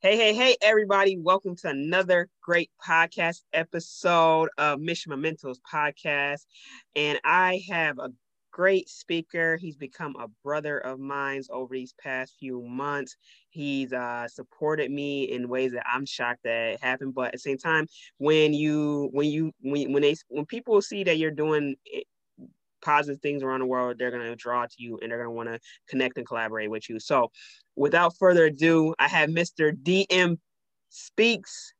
Hey, hey, hey, everybody. Welcome to another great podcast episode of Mission Mementos podcast. And I have a great speaker. He's become a brother of mine over these past few months. He's uh, supported me in ways that I'm shocked that it happened. But at the same time, when you when you when when they when people see that you're doing positive things around the world, they're going to draw to you and they're going to want to connect and collaborate with you. So, without further ado, I have Mr. DM Speaks,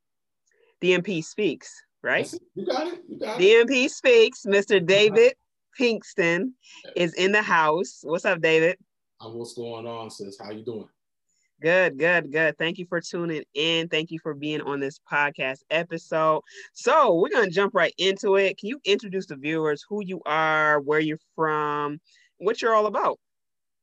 DMP Speaks, right? You got it. You got it. DMP Speaks, Mr. David Pinkston is in the house. What's up, David? what's going on, sis? How you doing? Good, good, good. Thank you for tuning in. Thank you for being on this podcast episode. So, we're going to jump right into it. Can you introduce the viewers who you are, where you're from, what you're all about?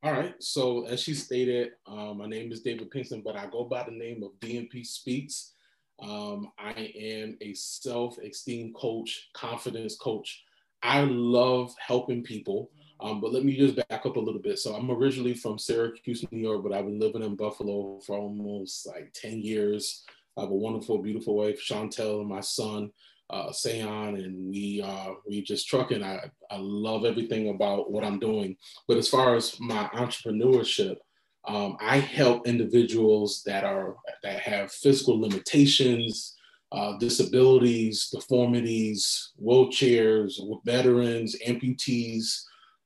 All right. So, as she stated, um, my name is David Pinkston, but I go by the name of DMP Speaks. Um, I am a self esteem coach, confidence coach. I love helping people. Um, but let me just back up a little bit. So I'm originally from Syracuse, New York, but I've been living in Buffalo for almost like 10 years. I have a wonderful, beautiful wife, Chantel, and my son, uh, Sayon, and we uh, we just trucking. I, I love everything about what I'm doing. But as far as my entrepreneurship, um, I help individuals that are that have physical limitations, uh, disabilities, deformities, wheelchairs, veterans, amputees,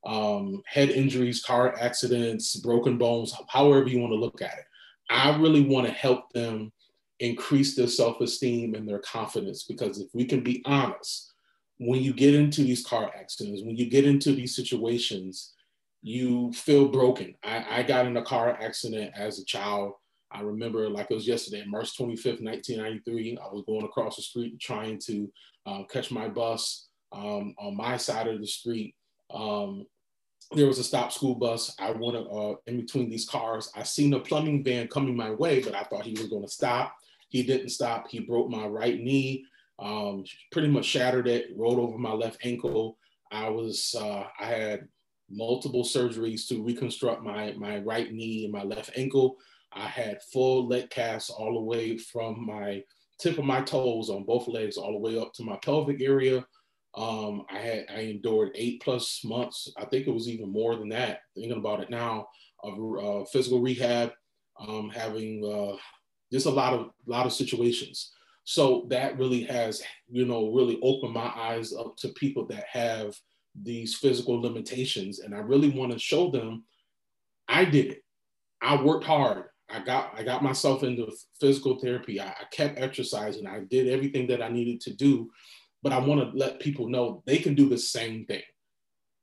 um, head injuries, car accidents, broken bones, however you want to look at it. I really want to help them increase their self esteem and their confidence because if we can be honest, when you get into these car accidents, when you get into these situations, you feel broken. I, I got in a car accident as a child. I remember like it was yesterday, March 25th, 1993. I was going across the street trying to uh, catch my bus um, on my side of the street um, there was a stop school bus. I went uh, in between these cars. I seen a plumbing van coming my way, but I thought he was going to stop. He didn't stop. He broke my right knee, um, pretty much shattered it, rolled over my left ankle. I was, uh, I had multiple surgeries to reconstruct my, my right knee and my left ankle. I had full leg casts all the way from my tip of my toes on both legs all the way up to my pelvic area um, I had I endured eight plus months. I think it was even more than that. Thinking about it now, of uh, physical rehab, um, having uh, just a lot of lot of situations. So that really has, you know, really opened my eyes up to people that have these physical limitations, and I really want to show them I did it. I worked hard. I got I got myself into physical therapy. I, I kept exercising. I did everything that I needed to do but I want to let people know they can do the same thing.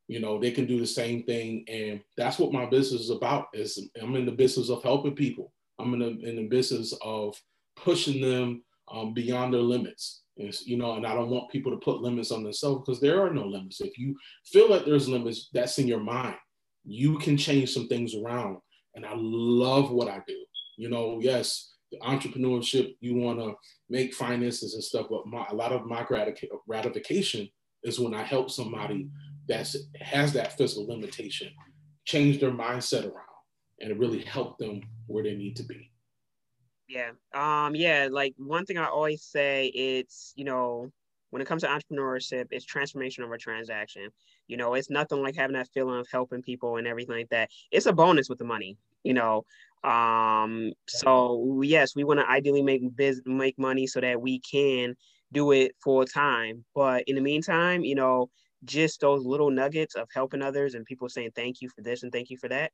You know, they can do the same thing, and that's what my business is about. Is I'm in the business of helping people. I'm in the in the business of pushing them um, beyond their limits. You know, and I don't want people to put limits on themselves because there are no limits. If you feel like there's limits, that's in your mind. You can change some things around, and I love what I do. You know, yes, entrepreneurship, you want to make finances and stuff, but my, a lot of my gratification is when I help somebody that has that physical limitation change their mindset around and really help them where they need to be. Yeah. Um, yeah, like one thing I always say it's, you know, when it comes to entrepreneurship, it's transformation of a transaction. You know, it's nothing like having that feeling of helping people and everything like that. It's a bonus with the money, you know. Um, so yes, we want to ideally make biz make money so that we can do it full time. But in the meantime, you know, just those little nuggets of helping others and people saying thank you for this and thank you for that,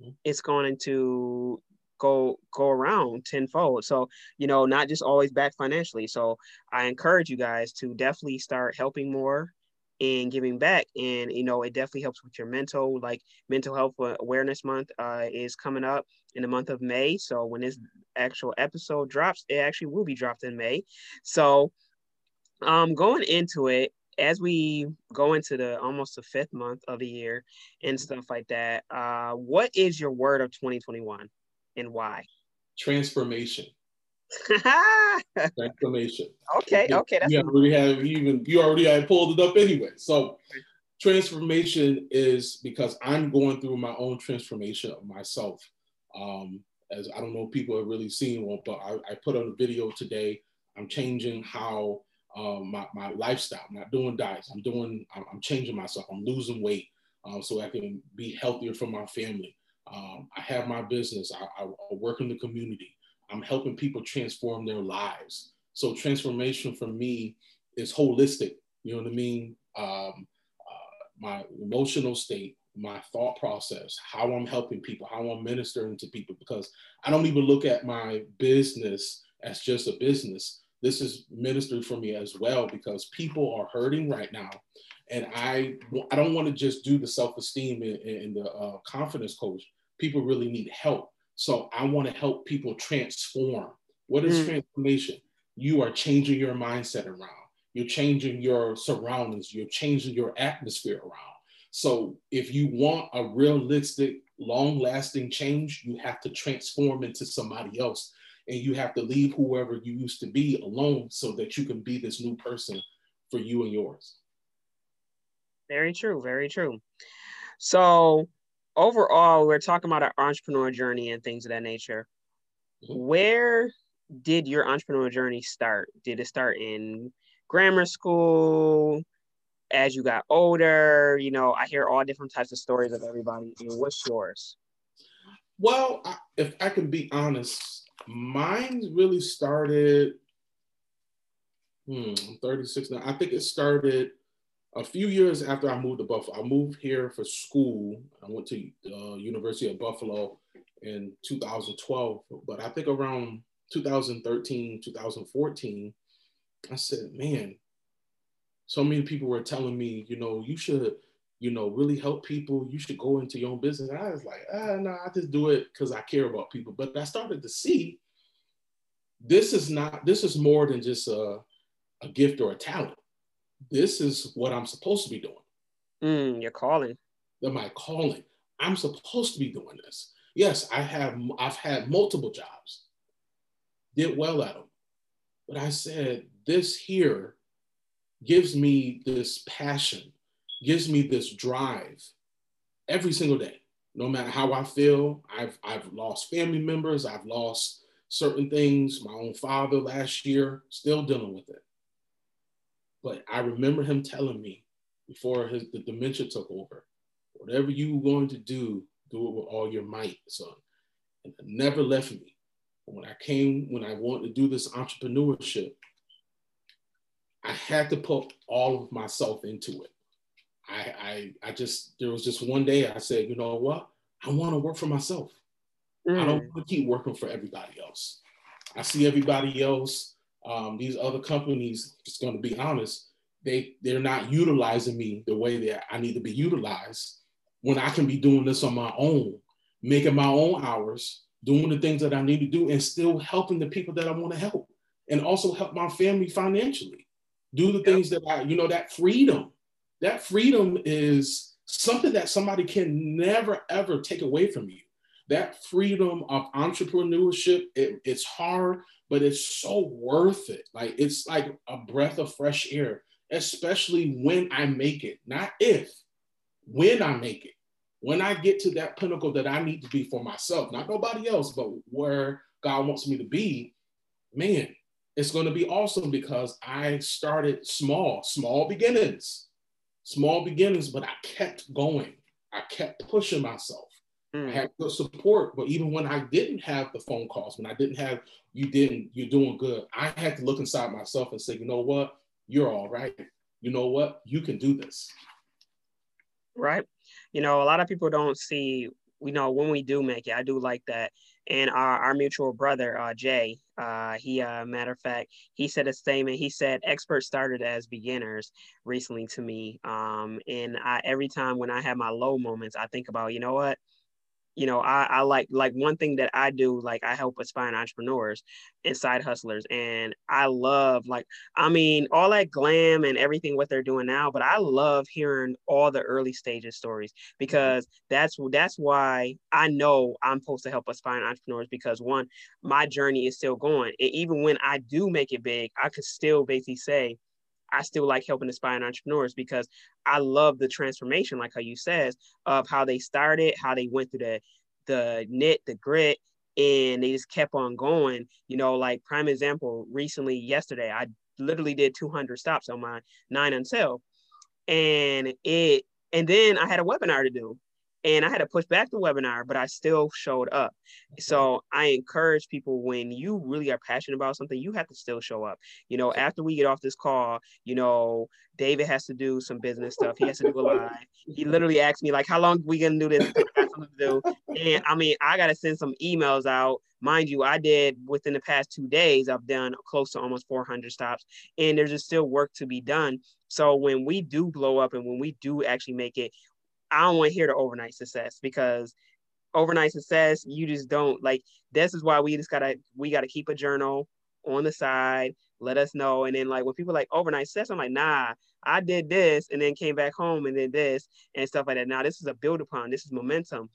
mm-hmm. it's going to go go around tenfold. So, you know, not just always back financially. So I encourage you guys to definitely start helping more and giving back and you know it definitely helps with your mental like mental health awareness month uh, is coming up in the month of may so when this actual episode drops it actually will be dropped in may so um going into it as we go into the almost the fifth month of the year and stuff like that uh what is your word of 2021 and why transformation transformation. Okay, okay. That's you already have even you already had pulled it up anyway. So transformation is because I'm going through my own transformation of myself. Um, as I don't know people have really seen one, but I, I put on a video today. I'm changing how um, my, my lifestyle. I'm not doing diets. I'm doing, I'm, I'm changing myself. I'm losing weight um, so I can be healthier for my family. Um, I have my business. I, I, work in the community. I'm helping people transform their lives. So transformation for me is holistic. You know what I mean? Um, uh, my emotional state, my thought process, how I'm helping people, how I'm ministering to people, because I don't even look at my business as just a business. This is ministry for me as well because people are hurting right now. And I, I don't want to just do the self-esteem and, and the uh, confidence coach. People really need help. So I want to help people transform. What is mm. transformation? You are changing your mindset around. You're changing your surroundings. You're changing your atmosphere around so if you want a realistic, long lasting change, you have to transform into somebody else. And you have to leave whoever you used to be alone so that you can be this new person for you and yours. Very true. Very true. So overall, we're talking about our entrepreneur journey and things of that nature. Mm-hmm. Where did your entrepreneur journey start? Did it start in grammar school, as you got older? You know, I hear all different types of stories of everybody. what's yours? Well, I, if I can be honest, mine really started. Hmm, I'm 36 now. I think it started a few years after I moved to Buffalo. I moved here for school. I went to uh, University of Buffalo in 2012, but I think around 2013, 2014, I said, man, so many people were telling me, you know, you should, you know, really help people. You should go into your own business. And I was like, ah, no, I just do it because I care about people. But I started to see this is not, this is more than just a, a gift or a talent. This is what I'm supposed to be doing. Mm, you're calling. That my calling. I'm supposed to be doing this. Yes, I have. I've had multiple jobs. Did well at them, but I said this here gives me this passion, gives me this drive every single day. No matter how I feel, I've, I've lost family members, I've lost certain things, my own father last year, still dealing with it. But I remember him telling me before his, the dementia took over, whatever you were going to do, do it with all your might, son. And it never left me. When I came, when I wanted to do this entrepreneurship, I had to put all of myself into it. I, I, I just, there was just one day I said, you know what? I want to work for myself. Mm. I don't mm. want to keep working for everybody else. I see everybody else, um, these other companies, just going to be honest, they, they're not utilizing me the way that I need to be utilized when I can be doing this on my own, making my own hours, doing the things that I need to do, and still helping the people that I want to help, and also help my family financially do the things that I, you know, that freedom. That freedom is something that somebody can never ever take away from you. That freedom of entrepreneurship, it, it's hard, but it's so worth it. Like it's like a breath of fresh air, especially when I make it. Not if, when I make it. When I get to that pinnacle that I need to be for myself, not nobody else, but where God wants me to be, man, it's going to be awesome because I started small, small beginnings, small beginnings, but I kept going. I kept pushing myself. Mm. I had good support, but even when I didn't have the phone calls, when I didn't have you didn't, you're doing good. I had to look inside myself and say, you know what, you're all right. You know what, you can do this. Right. You know, a lot of people don't see, you know, when we do make it, I do like that and our, our mutual brother uh, Jay, uh, he uh, matter of fact, he said a statement. He said experts started as beginners recently to me, um, and I, every time when I have my low moments, I think about you know what you know, I, I like like one thing that I do, like I help aspiring entrepreneurs and side hustlers. And I love like, I mean, all that glam and everything what they're doing now, but I love hearing all the early stages stories mm-hmm. because that's that's why I know I'm supposed to help aspiring entrepreneurs because one, my journey is still going. And even when I do make it big, I could still basically say, I still like helping aspiring entrepreneurs because I love the transformation, like how you says, of how they started, how they went through the the knit, the grit, and they just kept on going. You know, like prime example, recently yesterday, I literally did 200 stops on my nine until, and it and then I had a webinar to do and I had to push back the webinar, but I still showed up. So I encourage people when you really are passionate about something, you have to still show up. You know, after we get off this call, you know, David has to do some business stuff. He has to do a live. He literally asked me like, "How long we gonna do this?" Got something to do, and I mean, I gotta send some emails out. Mind you, I did within the past two days. I've done close to almost 400 stops, and there's just still work to be done. So when we do blow up and when we do actually make it, I don't want to hear the overnight success because overnight success, you just don't like this is why we just gotta we gotta keep a journal on the side, let us know. And then like when people like overnight success, I'm like, nah, I did this and then came back home and did this and stuff like that. Now this is a build upon, this is momentum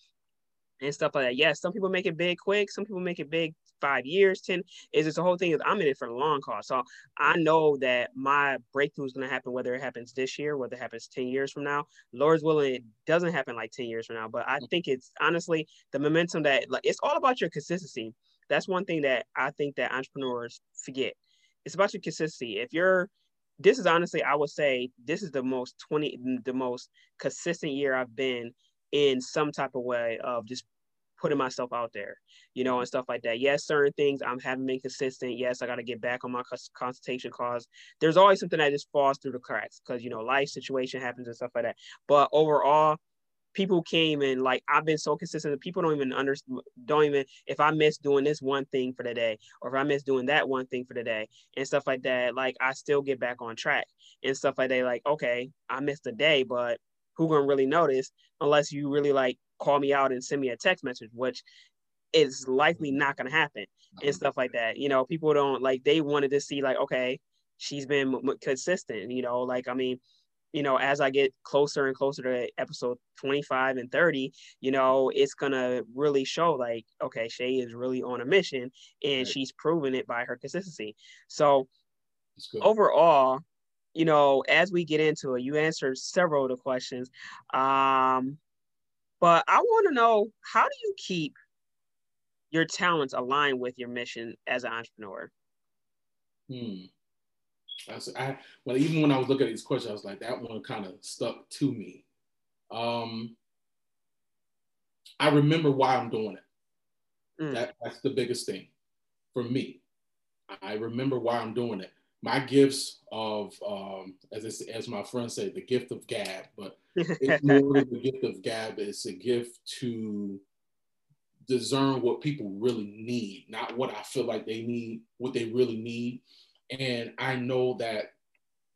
and stuff like that. Yes, some people make it big quick, some people make it big five years, 10 is just the whole thing is I'm in it for the long haul. So I know that my breakthrough is going to happen, whether it happens this year, whether it happens 10 years from now, Lord's willing, it doesn't happen like 10 years from now. But I mm. think it's honestly the momentum that like, it's all about your consistency. That's one thing that I think that entrepreneurs forget. It's about your consistency. If you're this is honestly, I would say this is the most 20, the most consistent year I've been in some type of way of just putting myself out there, you know, and stuff like that. Yes, certain things I'm having been consistent. Yes, I got to get back on my consultation calls. There's always something that just falls through the cracks because you know life situation happens and stuff like that. But overall, people came and like I've been so consistent that people don't even understand. Don't even if I miss doing this one thing for the day or if I miss doing that one thing for the day and stuff like that. Like I still get back on track and stuff like that. Like okay, I missed a day, but who gonna really notice unless you really like call me out and send me a text message, which is likely not going to happen and stuff like that. You know, people don't like, they wanted to see, like, okay, she's been m- consistent, you know, like, I mean, you know, as I get closer and closer to episode 25 and 30, you know, it's gonna really show like, okay, Shay is really on a mission and right. she's proven it by her consistency. So overall, you know, as we get into it, you answered several of the questions. Um, but I want to know how do you keep your talents aligned with your mission as an entrepreneur? Hmm. I, I well, even when I was looking at these questions, I was like, that one kind of stuck to me. Um, I remember why I'm doing it. Mm. That, that's the biggest thing for me. I remember why I'm doing it. My gifts of, um, as as my friends say, the gift of gab, but it's more than the gift of gab. It's a gift to discern what people really need, not what I feel like they need, what they really need. And I know that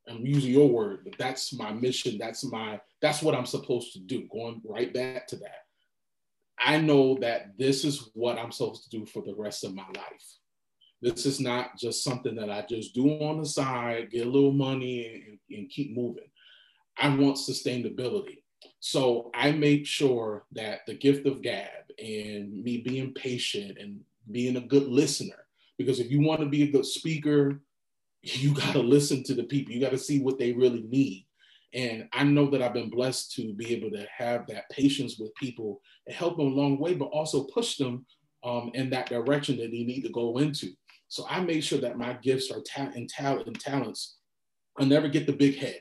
I'm using your word, but that's my mission. That's my that's what I'm supposed to do. Going right back to that. I know that this is what I'm supposed to do for the rest of my life. This is not just something that I just do on the side, get a little money, and, and keep moving. I want sustainability. So I make sure that the gift of gab and me being patient and being a good listener, because if you want to be a good speaker, you got to listen to the people. You got to see what they really need. And I know that I've been blessed to be able to have that patience with people and help them along the way, but also push them um, in that direction that they need to go into. So I make sure that my gifts are ta- and talent and talents. I never get the big head.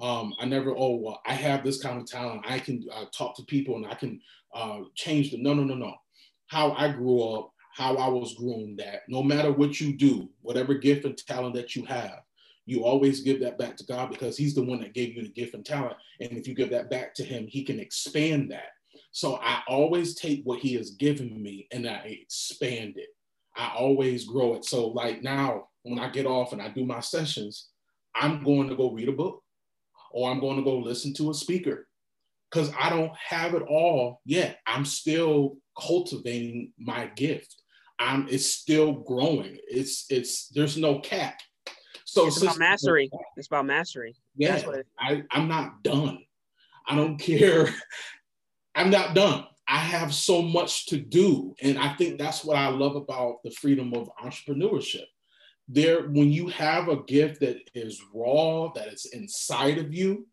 Um, I never, oh, well, I have this kind of talent. I can uh, talk to people and I can uh, change the, no, no, no, no. How I grew up, how I was groomed that no matter what you do, whatever gift and talent that you have, you always give that back to God because he's the one that gave you the gift and talent. And if you give that back to him, he can expand that. So I always take what he has given me and I expand it. I always grow it. So like now when I get off and I do my sessions, I'm going to go read a book or I'm going to go listen to a speaker because I don't have it all yet. I'm still cultivating my gift. I'm it's still growing. It's it's there's no cap. So it's about mastery. It's about mastery. Yeah, I, I'm not done. I don't care. I'm not done. I have so much to do. And I think mm-hmm. that's what I love about the freedom of entrepreneurship there when you have a gift that is raw that is inside of you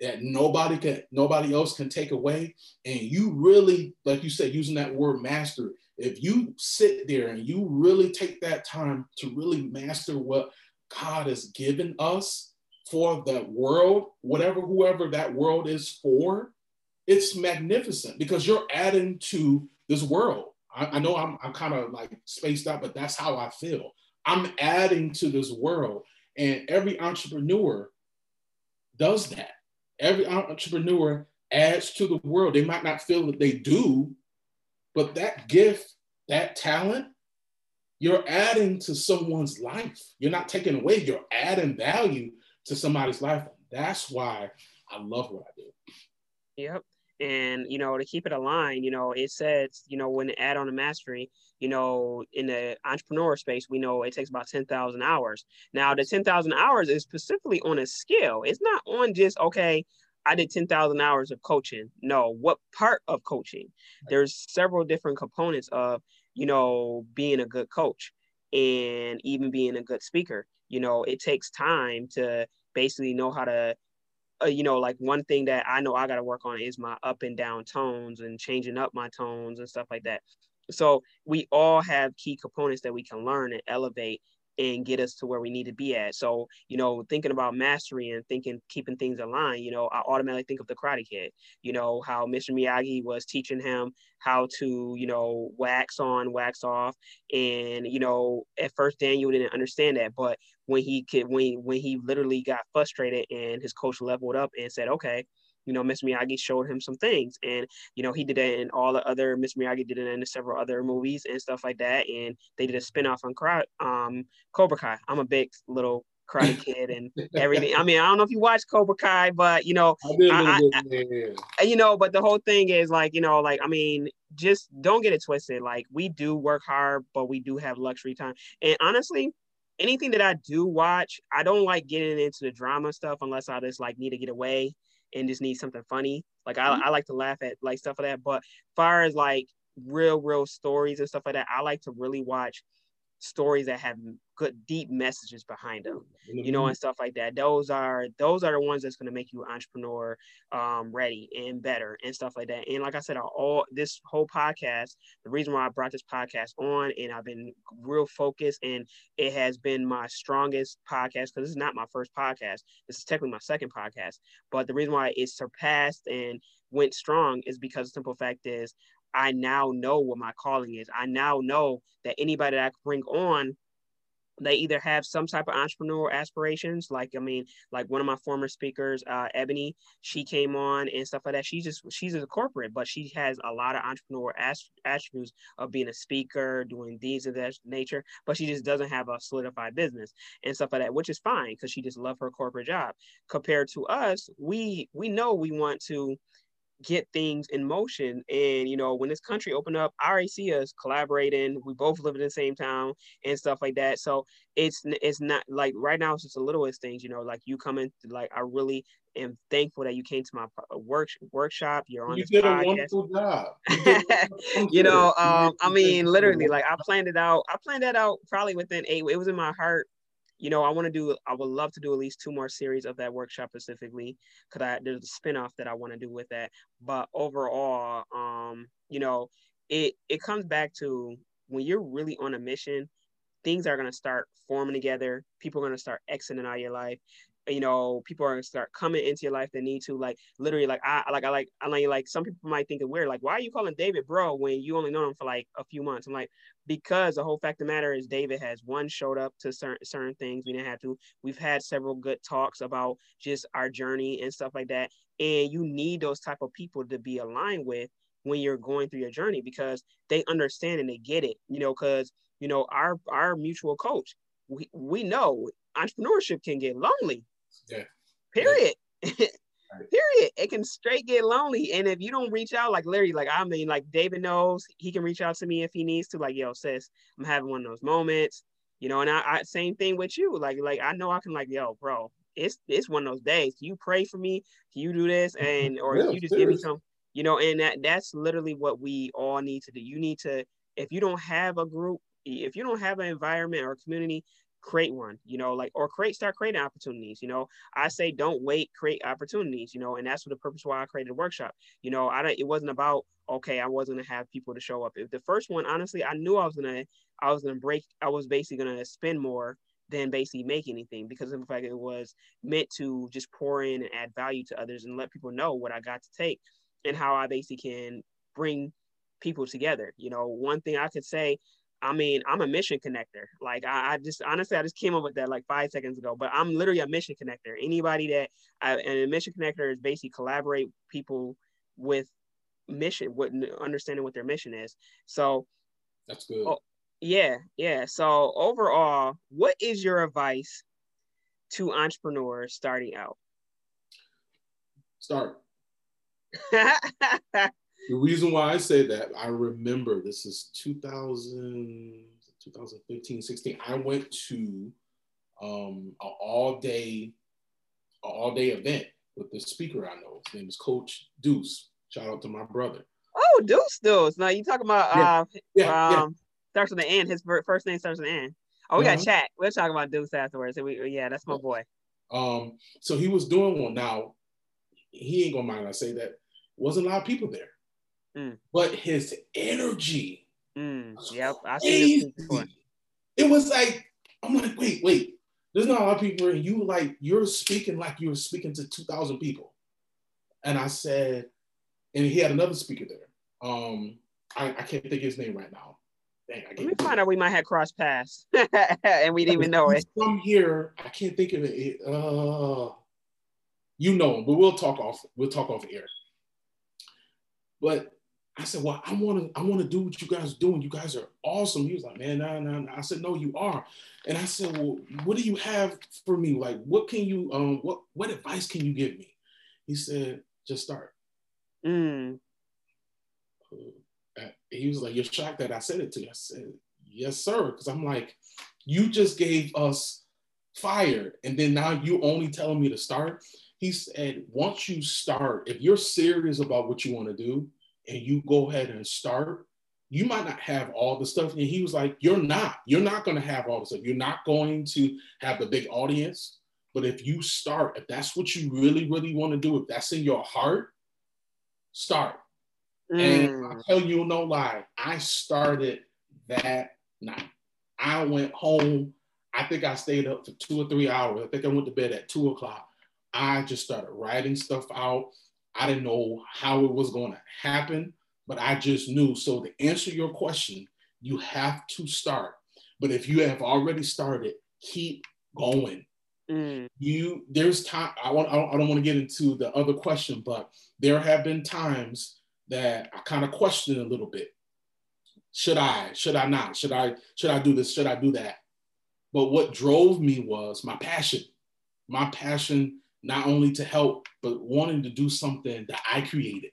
that nobody can nobody else can take away and you really like you said using that word master if you sit there and you really take that time to really master what God has given us for the world, whatever whoever that world is for, it's magnificent because you're adding to this world. I, I know I'm, I'm kind of like spaced out, but that's how I feel. I'm adding to this world. And every entrepreneur does that. Every entrepreneur adds to the world. They might not feel that they do, but that gift, that talent, you're adding to someone's life. You're not taking away, you're adding value to somebody's life. That's why I love what I do. Yep. And you know, to keep it aligned, you know, it says, you know, when add on a mastery, you know, in the entrepreneur space, we know it takes about 10,000 hours. Now, the 10,000 hours is specifically on a skill. It's not on just, okay, I did 10,000 hours of coaching. No, what part of coaching? There's several different components of, you know, being a good coach and even being a good speaker. You know, it takes time to basically know how to uh, you know, like one thing that I know I got to work on is my up and down tones and changing up my tones and stuff like that. So we all have key components that we can learn and elevate and get us to where we need to be at. So, you know, thinking about mastery and thinking, keeping things aligned, you know, I automatically think of the Karate Kid, you know, how Mr. Miyagi was teaching him how to, you know, wax on, wax off. And, you know, at first Daniel didn't understand that, but when he could, when, when he literally got frustrated and his coach leveled up and said, okay, you know, Mr. Miyagi showed him some things. And, you know, he did it in all the other, Mr. Miyagi did it in several other movies and stuff like that. And they did a spinoff on um, Cobra Kai. I'm a big little Karate Kid and everything. I mean, I don't know if you watch Cobra Kai, but you know, I I, I, you know, but the whole thing is like, you know, like I mean, just don't get it twisted. Like we do work hard, but we do have luxury time. And honestly, anything that I do watch, I don't like getting into the drama stuff unless I just like need to get away and just need something funny. Like I, mm-hmm. I like to laugh at like stuff like that. But far as like real, real stories and stuff like that, I like to really watch stories that have good deep messages behind them you know and stuff like that. Those are those are the ones that's going to make you entrepreneur um, ready and better and stuff like that. And like i said all this whole podcast the reason why i brought this podcast on and i've been real focused and it has been my strongest podcast because this is not my first podcast. This is technically my second podcast. But the reason why it surpassed and went strong is because the simple fact is I now know what my calling is. I now know that anybody that I bring on, they either have some type of entrepreneurial aspirations. Like, I mean, like one of my former speakers, uh, Ebony, she came on and stuff like that. She's just, she's a corporate, but she has a lot of entrepreneurial attributes of being a speaker, doing these of that nature, but she just doesn't have a solidified business and stuff like that, which is fine because she just love her corporate job. Compared to us, we, we know we want to, get things in motion. And you know, when this country opened up, I already see us collaborating. We both live in the same town and stuff like that. So it's it's not like right now it's just the littlest things. You know, like you coming, like I really am thankful that you came to my work workship. You're on. You did podcast. a wonderful job. You, you know, um, I mean, literally, like I planned it out. I planned that out probably within eight. It was in my heart you know, I want to do, I would love to do at least two more series of that workshop specifically, because I there's a spinoff that I want to do with that. But overall, um, you know, it it comes back to when you're really on a mission, things are gonna start forming together. People are gonna start exiting out of your life you know, people are gonna start coming into your life that need to like literally like I like I like I like like some people might think it weird, like why are you calling David bro when you only know him for like a few months? I'm like, because the whole fact of the matter is David has one showed up to certain certain things we didn't have to. We've had several good talks about just our journey and stuff like that. And you need those type of people to be aligned with when you're going through your journey because they understand and they get it, you know, because you know, our our mutual coach, we, we know entrepreneurship can get lonely yeah. Period. Yeah. Period. It can straight get lonely. And if you don't reach out, like Larry, like I mean, like David knows he can reach out to me if he needs to. Like, yo, sis, I'm having one of those moments. You know, and I, I same thing with you. Like, like I know I can like, yo, bro, it's it's one of those days. Can you pray for me? Can you do this? Mm-hmm. And or yeah, you just give me some, you know, and that that's literally what we all need to do. You need to, if you don't have a group, if you don't have an environment or community, create one, you know, like or create start creating opportunities. You know, I say don't wait, create opportunities, you know, and that's what the purpose why I created a workshop. You know, I don't it wasn't about okay, I wasn't gonna have people to show up. If the first one, honestly, I knew I was gonna I was gonna break, I was basically gonna spend more than basically make anything because the fact it was meant to just pour in and add value to others and let people know what I got to take and how I basically can bring people together. You know, one thing I could say, I mean, I'm a mission connector. Like I, I just honestly, I just came up with that like five seconds ago. But I'm literally a mission connector. Anybody that I, and a mission connector is basically collaborate people with mission, with understanding what their mission is. So that's good. Oh, yeah, yeah. So overall, what is your advice to entrepreneurs starting out? Start. the reason why I say that, I remember this is 2000, 2015, 16. I went to um, an all day, all day event with the speaker I know. His name is Coach Deuce. Shout out to my brother. Oh, Deuce Deuce. Now you talking about yeah. Uh, yeah, um, yeah. starts with the N. His first name starts with an N. Oh, we got uh-huh. chat. We'll talk about Deuce afterwards. We, yeah, that's my boy. Um, so he was doing one. Now he ain't gonna mind I say that. Wasn't a lot of people there, mm. but his energy. Mm. Yep, I see It was like I'm like, wait, wait. There's not a lot of people, and you like you're speaking like you were speaking to two thousand people. And I said, and he had another speaker there. Um, I, I can't think of his name right now. Dang, Let me find out we might have crossed paths and we didn't even know it. From here, I can't think of it. Uh, you know him, but we'll talk off. We'll talk off air. But I said, well, I want to, I want to do what you guys are doing. You guys are awesome. He was like, man, nah, nah, nah. I said, no, you are. And I said, well, what do you have for me? Like, what can you, um, what, what advice can you give me? He said, just start. Mm. Uh, he was like, you're shocked that I said it to you. I said, yes, sir. Because I'm like, you just gave us fire, and then now you only telling me to start. He said, once you start, if you're serious about what you want to do and you go ahead and start, you might not have all the stuff. And he was like, You're not. You're not going to have all the stuff. You're not going to have the big audience. But if you start, if that's what you really, really want to do, if that's in your heart, start. Mm. And I tell you no lie, I started that night. I went home. I think I stayed up for two or three hours. I think I went to bed at two o'clock. I just started writing stuff out. I didn't know how it was going to happen, but I just knew. So to answer your question, you have to start. But if you have already started, keep going. Mm. You there's time. I want. I don't, want to get into the other question, but there have been times that I kind of questioned a little bit. Should I? Should I not? Should I? Should I do this? Should I do that? But what drove me was my passion. My passion not only to help, but wanting to do something that I created,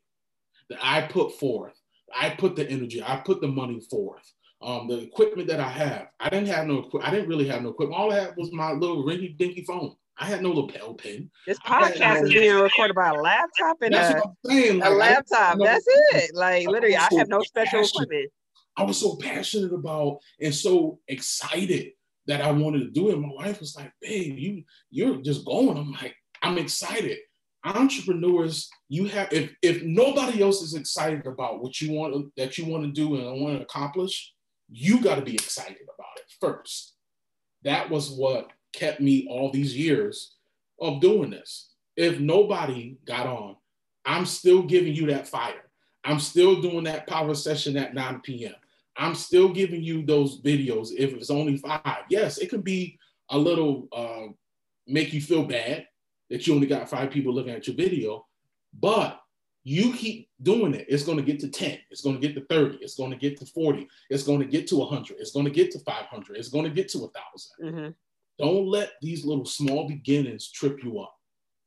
that I put forth. I put the energy, I put the money forth. Um, the equipment that I have, I didn't have no, I didn't really have no equipment. All I had was my little rinky dinky phone. I had no lapel pin. This podcast is being recorded by a laptop and a, saying, like, a, laptop. That's it. Like literally, I, I have no special passionate. equipment. I was so passionate about and so excited that I wanted to do it. My wife was like, "Babe, you you're just going." I'm like, I'm excited. Entrepreneurs, you have if if nobody else is excited about what you want that you want to do and want to accomplish, you got to be excited about it first. That was what kept me all these years of doing this. If nobody got on, I'm still giving you that fire. I'm still doing that power session at 9 p.m. I'm still giving you those videos if it's only five. Yes, it can be a little uh, make you feel bad that you only got five people looking at your video, but you keep doing it, it's going to get to 10, it's going to get to 30, it's going to get to 40, it's going to get to 100, it's going to get to 500, it's going to get to 1,000. Mm-hmm. Don't let these little small beginnings trip you up.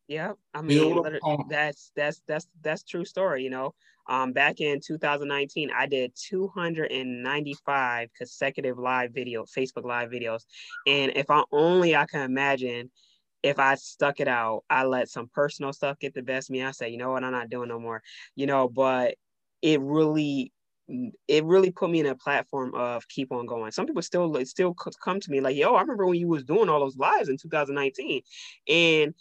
Yeah, I mean that's that's that's that's true story. You know, um, back in 2019, I did 295 consecutive live video, Facebook live videos, and if I only I can imagine if I stuck it out, I let some personal stuff get the best of me. I say, you know what, I'm not doing no more, you know, but it really mm, it really put me in a platform of keep on going. Some people still still come to me like, yo, I remember when you was doing all those lives in 2019. And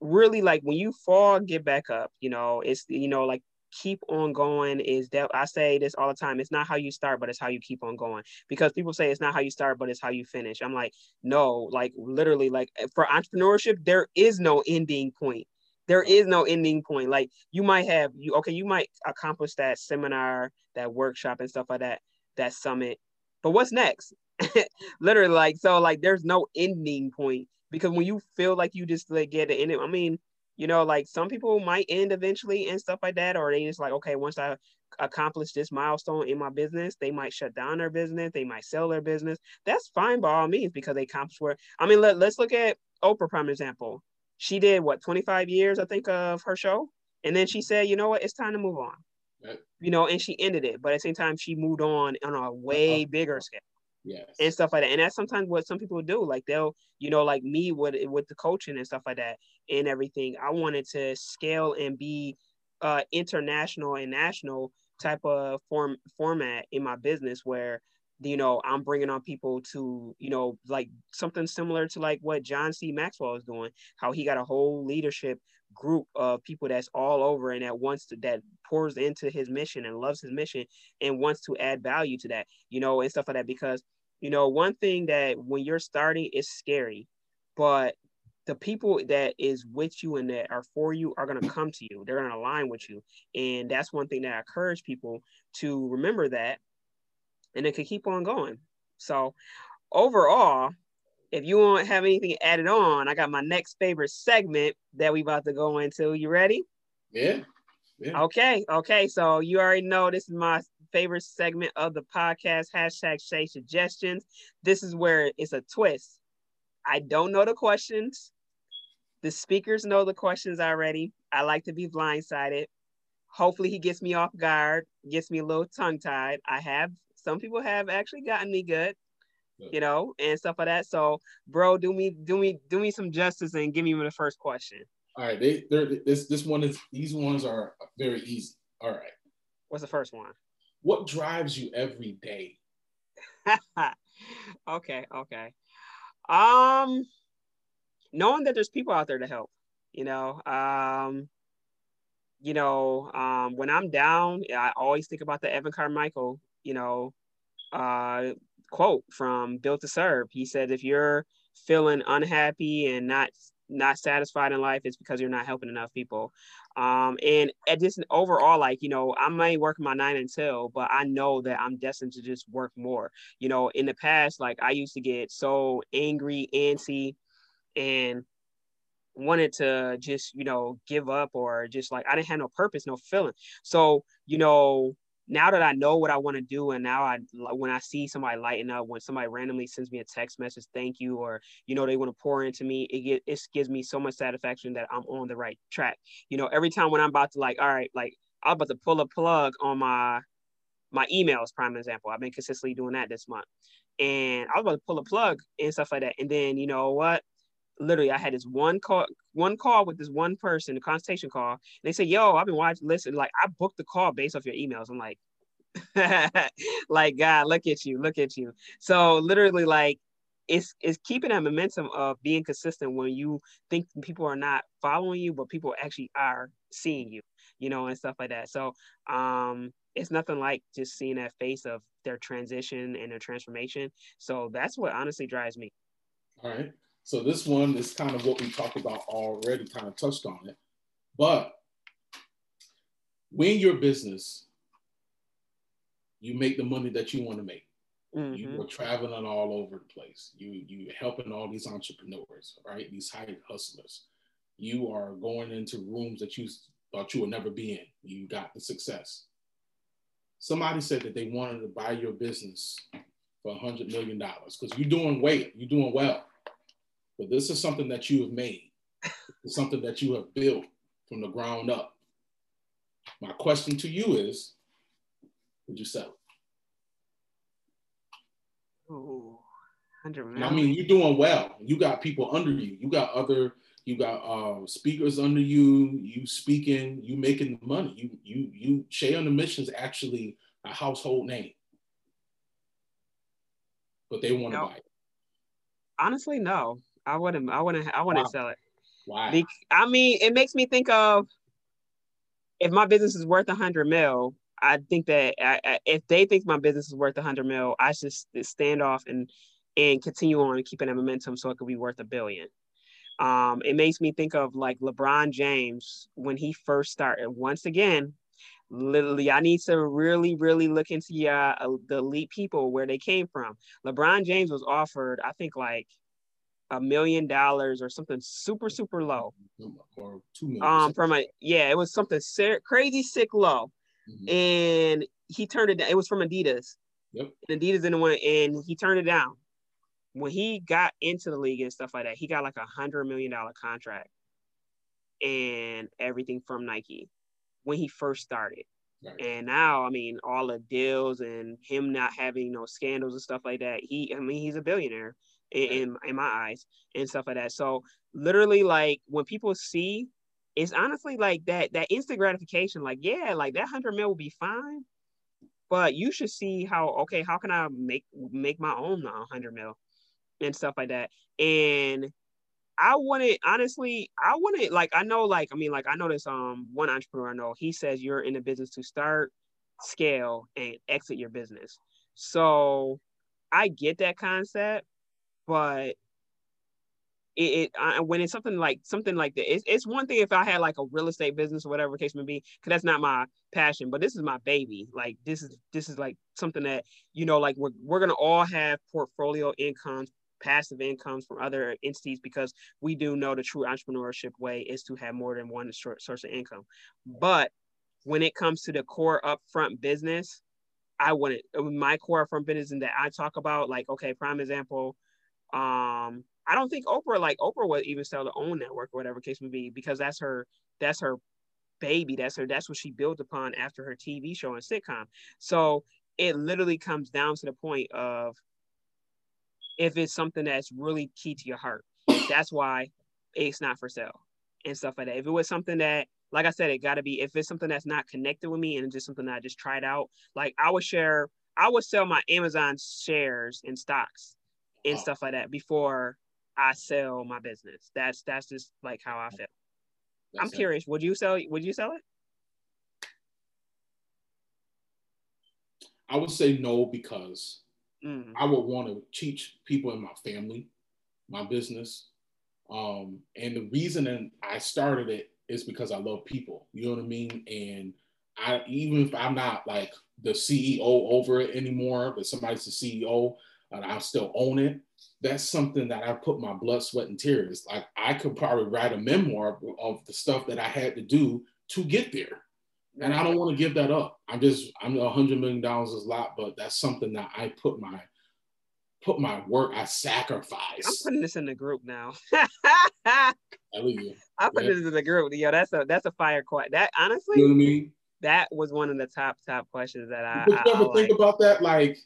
really like when you fall, get back up. You know, it's you know, like keep on going is that I say this all the time. It's not how you start, but it's how you keep on going. Because people say it's not how you start, but it's how you finish. I'm like, no, like literally, like for entrepreneurship, there is no ending point. There is no ending point. Like you might have you okay, you might accomplish that seminar, that workshop and stuff like that, that summit. But what's next? literally, like so, like there's no ending point because when you feel like you just like get it in it, I mean, you know, like some people might end eventually and stuff like that, or they just like, okay, once I accomplish this milestone in my business, they might shut down their business, they might sell their business. That's fine by all means because they accomplished where I mean, let, let's look at Oprah prime example. She did what 25 years, I think, of her show. And then she said, you know what, it's time to move on. Right. You know, and she ended it, but at the same time, she moved on on a way bigger scale yes. and stuff like that. And that's sometimes what some people do. Like they'll, you know, like me with with the coaching and stuff like that and everything. I wanted to scale and be uh international and national type of form format in my business where you know i'm bringing on people to you know like something similar to like what john c maxwell is doing how he got a whole leadership group of people that's all over and that wants to that pours into his mission and loves his mission and wants to add value to that you know and stuff like that because you know, one thing that when you're starting is scary, but the people that is with you and that are for you are going to come to you. They're going to align with you. And that's one thing that I encourage people to remember that and it can keep on going. So overall, if you won't have anything added on, I got my next favorite segment that we about to go into. You ready? Yeah. yeah. Okay. Okay. So you already know this is my favorite segment of the podcast, hashtag Shay Suggestions. This is where it's a twist. I don't know the questions. The speakers know the questions already. I like to be blindsided. Hopefully, he gets me off guard, gets me a little tongue tied. I have, some people have actually gotten me good, you know, and stuff like that. So, bro, do me, do me, do me some justice and give me the first question. All right, they, this, this one is, these ones are very easy. All right. What's the first one? What drives you every day? okay, okay. Um knowing that there's people out there to help, you know. Um you know, um when I'm down, I always think about the Evan Carmichael, you know, uh quote from Built to Serve. He said if you're feeling unhappy and not not satisfied in life, it's because you're not helping enough people. Um, and at just overall, like, you know, I may work my nine until, but I know that I'm destined to just work more. You know, in the past, like I used to get so angry, antsy, and wanted to just, you know, give up or just like I didn't have no purpose, no feeling. So, you know, now that I know what I want to do, and now I when I see somebody lighten up, when somebody randomly sends me a text message, thank you, or you know they want to pour into me, it get it gives me so much satisfaction that I'm on the right track. You know, every time when I'm about to like, all right, like I'm about to pull a plug on my my emails, prime example. I've been consistently doing that this month, and I was about to pull a plug and stuff like that, and then you know what? Literally I had this one call, one call with this one person, a consultation call. And they said, yo, I've been watching, listen, like I booked the call based off your emails. I'm like, like God, look at you, look at you. So literally like it's it's keeping that momentum of being consistent when you think people are not following you, but people actually are seeing you, you know, and stuff like that. So um it's nothing like just seeing that face of their transition and their transformation. So that's what honestly drives me. All right. So this one is kind of what we talked about already, kind of touched on it. But when your business, you make the money that you want to make. Mm-hmm. You are traveling all over the place. You you helping all these entrepreneurs, right? These high hustlers. You are going into rooms that you thought you would never be in. You got the success. Somebody said that they wanted to buy your business for a hundred million dollars because you're doing well. You're doing well. But this is something that you have made. It's something that you have built from the ground up. My question to you is, would you sell? Ooh, 100 I mean, you're doing well. You got people under you. You got other, you got uh, speakers under you. You speaking. You making money. You you you. Shay on the Mission is actually a household name, but they want to buy it. Honestly, no. I wouldn't. I wouldn't. I wouldn't wow. sell it. Why? Be- I mean, it makes me think of if my business is worth a hundred mil. I think that I, I, if they think my business is worth a hundred mil, I should stand off and and continue on and keeping that momentum so it could be worth a billion. Um, it makes me think of like LeBron James when he first started. Once again, literally, I need to really, really look into uh, the elite people where they came from. LeBron James was offered, I think, like a million dollars or something super, super low. Or two million. Um, from a yeah, it was something crazy sick low, mm-hmm. and he turned it down. It was from Adidas. Yep. And Adidas didn't want, it and he turned it down when he got into the league and stuff like that, he got like a hundred million dollar contract and everything from Nike when he first started. Right. And now, I mean, all the deals and him not having no scandals and stuff like that. He, I mean, he's a billionaire in, in, in my eyes and stuff like that. So literally, like when people see, it's honestly like that that instant gratification. Like, yeah, like that hundred mil will be fine, but you should see how okay, how can I make make my own hundred mil? and stuff like that. And I wanted honestly, I wanted like I know like I mean like I know this um one entrepreneur I know he says you're in the business to start, scale, and exit your business. So I get that concept, but it, it I, when it's something like something like that, it's, it's one thing if I had like a real estate business or whatever case may be, because that's not my passion. But this is my baby. Like this is this is like something that you know, like we're we're gonna all have portfolio incomes, passive incomes from other entities because we do know the true entrepreneurship way is to have more than one source of income. But when it comes to the core upfront business, I wouldn't. My core upfront business that I talk about, like, okay, prime example, um, I don't think Oprah, like Oprah would even sell the OWN network or whatever case may be, because that's her, that's her baby. That's her, that's what she built upon after her TV show and sitcom. So it literally comes down to the point of if it's something that's really key to your heart. That's why it's not for sale and stuff like that. If it was something that, like I said, it got to be, if it's something that's not connected with me and just something that I just tried out, like I would share, I would sell my Amazon shares and stocks and stuff like that before I sell my business. That's, that's just like how I feel. That's I'm it. curious, would you sell, would you sell it? I would say no because Mm. I would want to teach people in my family, my business. Um, and the reason I started it is because I love people. You know what I mean? And I even if I'm not like the CEO over it anymore, but somebody's the CEO and I still own it, that's something that I put my blood, sweat, and tears. Like I could probably write a memoir of the stuff that I had to do to get there and I don't want to give that up. I'm just I'm a hundred million dollars is a lot, but that's something that I put my put my work, I sacrifice. I'm putting this in the group now. I yeah. this in the group. Yo, that's a that's a fire question. That honestly, you know I mean? that was one of the top top questions that I. You ever I, think like. about that? Like,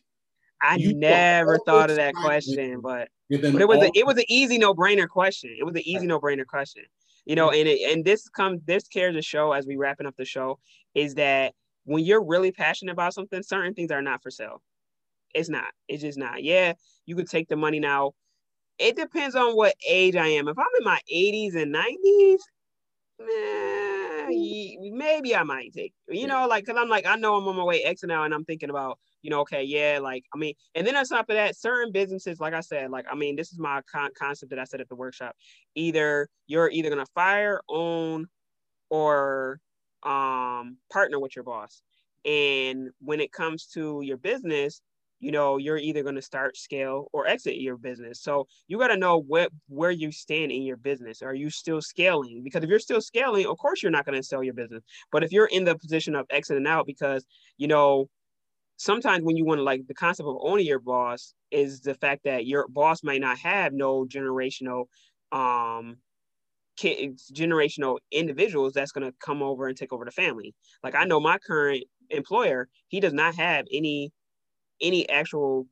I never thought of that question, but, but it was a, it was an easy no brainer question. It was an easy no brainer question. You know and it, and this comes this cares to show as we wrapping up the show is that when you're really passionate about something certain things are not for sale. It's not. It's just not. Yeah you could take the money now. It depends on what age i am. If i'm in my 80s and 90s maybe i might take you know like because i'm like i know i'm on my way x now and i'm thinking about you know, okay, yeah, like I mean, and then on top of that, certain businesses, like I said, like I mean, this is my con- concept that I said at the workshop. Either you're either gonna fire, own, or um, partner with your boss. And when it comes to your business, you know, you're either going to start scale or exit your business. So you got to know what where you stand in your business. Are you still scaling? Because if you're still scaling, of course you're not going to sell your business. But if you're in the position of exiting out because, you know, sometimes when you want to like the concept of owning your boss is the fact that your boss might not have no generational um kids generational individuals that's going to come over and take over the family like i know my current employer he does not have any any actual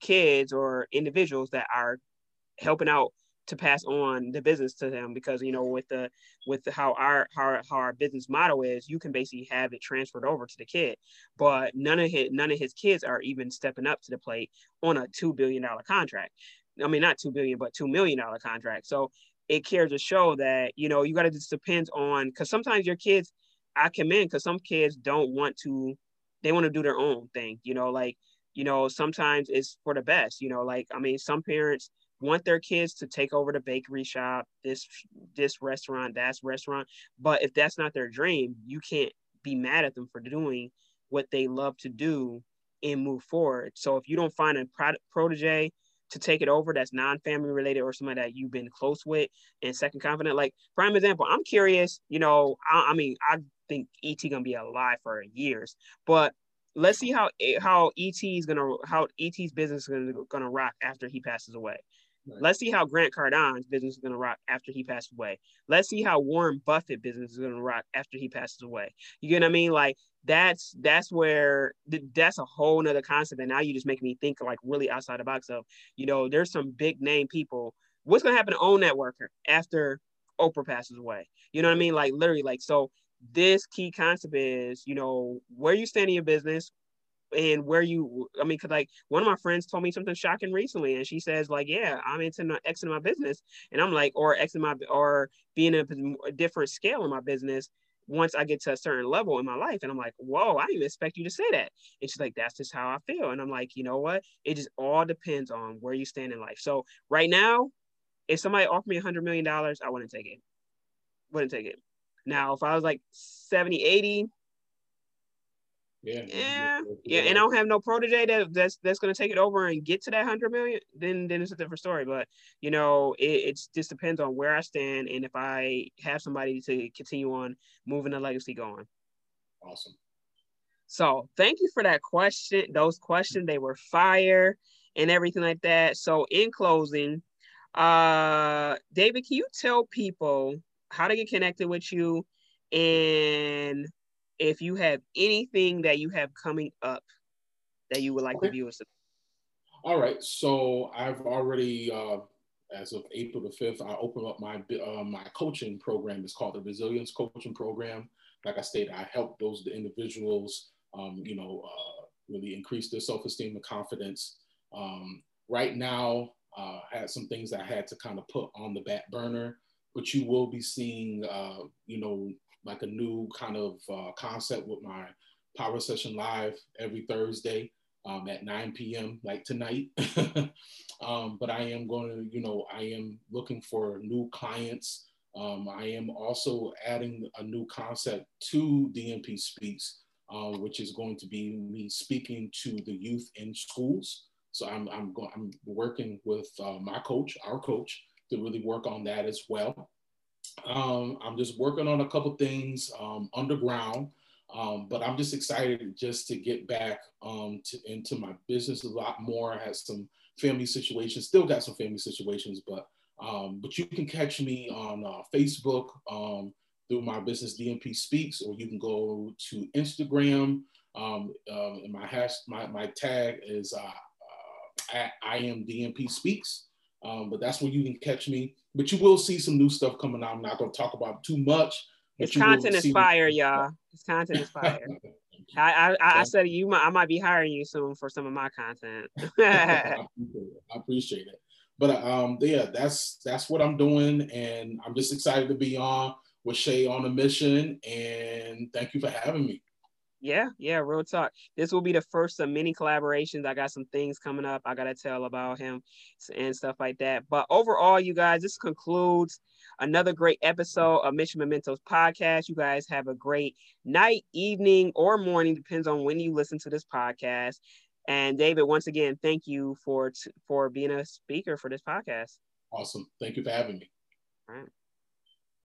kids or individuals that are helping out to pass on the business to them because you know with the with the, how our how, how our business model is you can basically have it transferred over to the kid. But none of his none of his kids are even stepping up to the plate on a two billion dollar contract. I mean not two billion but two million dollar contract. So it cares to show that you know you got to just depends on because sometimes your kids i commend because some kids don't want to they want to do their own thing you know like you know sometimes it's for the best you know like i mean some parents want their kids to take over the bakery shop, this this restaurant, that's restaurant. But if that's not their dream, you can't be mad at them for doing what they love to do and move forward. So if you don't find a protege to take it over that's non-family related or somebody that you've been close with and second confident, like prime example, I'm curious, you know, I, I mean, I think ET gonna be alive for years, but let's see how how ET is gonna how ET's business is gonna, gonna rock after he passes away. Let's see how Grant Cardone's business is going to rock after he passes away. Let's see how Warren Buffett business is going to rock after he passes away. You get what I mean? Like that's that's where that's a whole nother concept. And now you just make me think like really outside the box of, you know, there's some big name people. What's going to happen to own networker after Oprah passes away? You know what I mean? Like literally, like so. This key concept is, you know, where you stand in your business, and where you i mean because like one of my friends told me something shocking recently and she says like yeah i'm into exiting my business and i'm like or exiting my or being a, a different scale in my business once i get to a certain level in my life and i'm like whoa i didn't expect you to say that. And she's like that's just how i feel and i'm like you know what? It just all depends on where you stand in life. So right now if somebody offered me a hundred million dollars i wouldn't take it. Wouldn't take it. Now if i was like 70 80 yeah, yeah, yeah, and I don't have no protege that that's that's gonna take it over and get to that hundred million. Then then it's a different story. But you know, it it's just depends on where I stand and if I have somebody to continue on moving the legacy going. Awesome. So thank you for that question. Those questions they were fire and everything like that. So in closing, uh, David, can you tell people how to get connected with you and if you have anything that you have coming up that you would like okay. the viewers to all right so i've already uh, as of april the 5th i opened up my uh, my coaching program. It's called the resilience coaching program. Like i stated i help those the individuals um, you know uh, really increase their self-esteem and confidence. Um, right now uh, I had some things I had to kind of put on the back burner, but you will be seeing, uh, you know, like a new kind of uh, concept with my power session live every Thursday um, at 9 p.m. like tonight. um, but I am going to, you know, I am looking for new clients. Um, I am also adding a new concept to DMP Speaks, uh, which is going to be me speaking to the youth in schools. So I'm I'm going I'm working with uh, my coach, our coach, to really work on that as well. Um, I'm just working on a couple things um, underground, um, but I'm just excited just to get back um, to, into my business a lot more. I had some family situations, still got some family situations, but um, but you can catch me on uh, Facebook um, through my business DMP Speaks, or you can go to Instagram. And my hash, my, my tag is uh, uh, at I am DMP Speaks. But that's where you can catch me. But you will see some new stuff coming out. I'm not going to talk about too much. It's content is fire, y'all. It's content is fire. I, I, I said you might, I might be hiring you soon for some of my content. I, appreciate it. But um, yeah, that's that's what I'm doing, and I'm just excited to be on with Shay on a mission. And thank you for having me. Yeah, yeah, real talk. This will be the first of many collaborations. I got some things coming up. I gotta tell about him and stuff like that. But overall, you guys, this concludes another great episode of Mission Mementos podcast. You guys have a great night, evening, or morning, depends on when you listen to this podcast. And David, once again, thank you for for being a speaker for this podcast. Awesome. Thank you for having me. All right.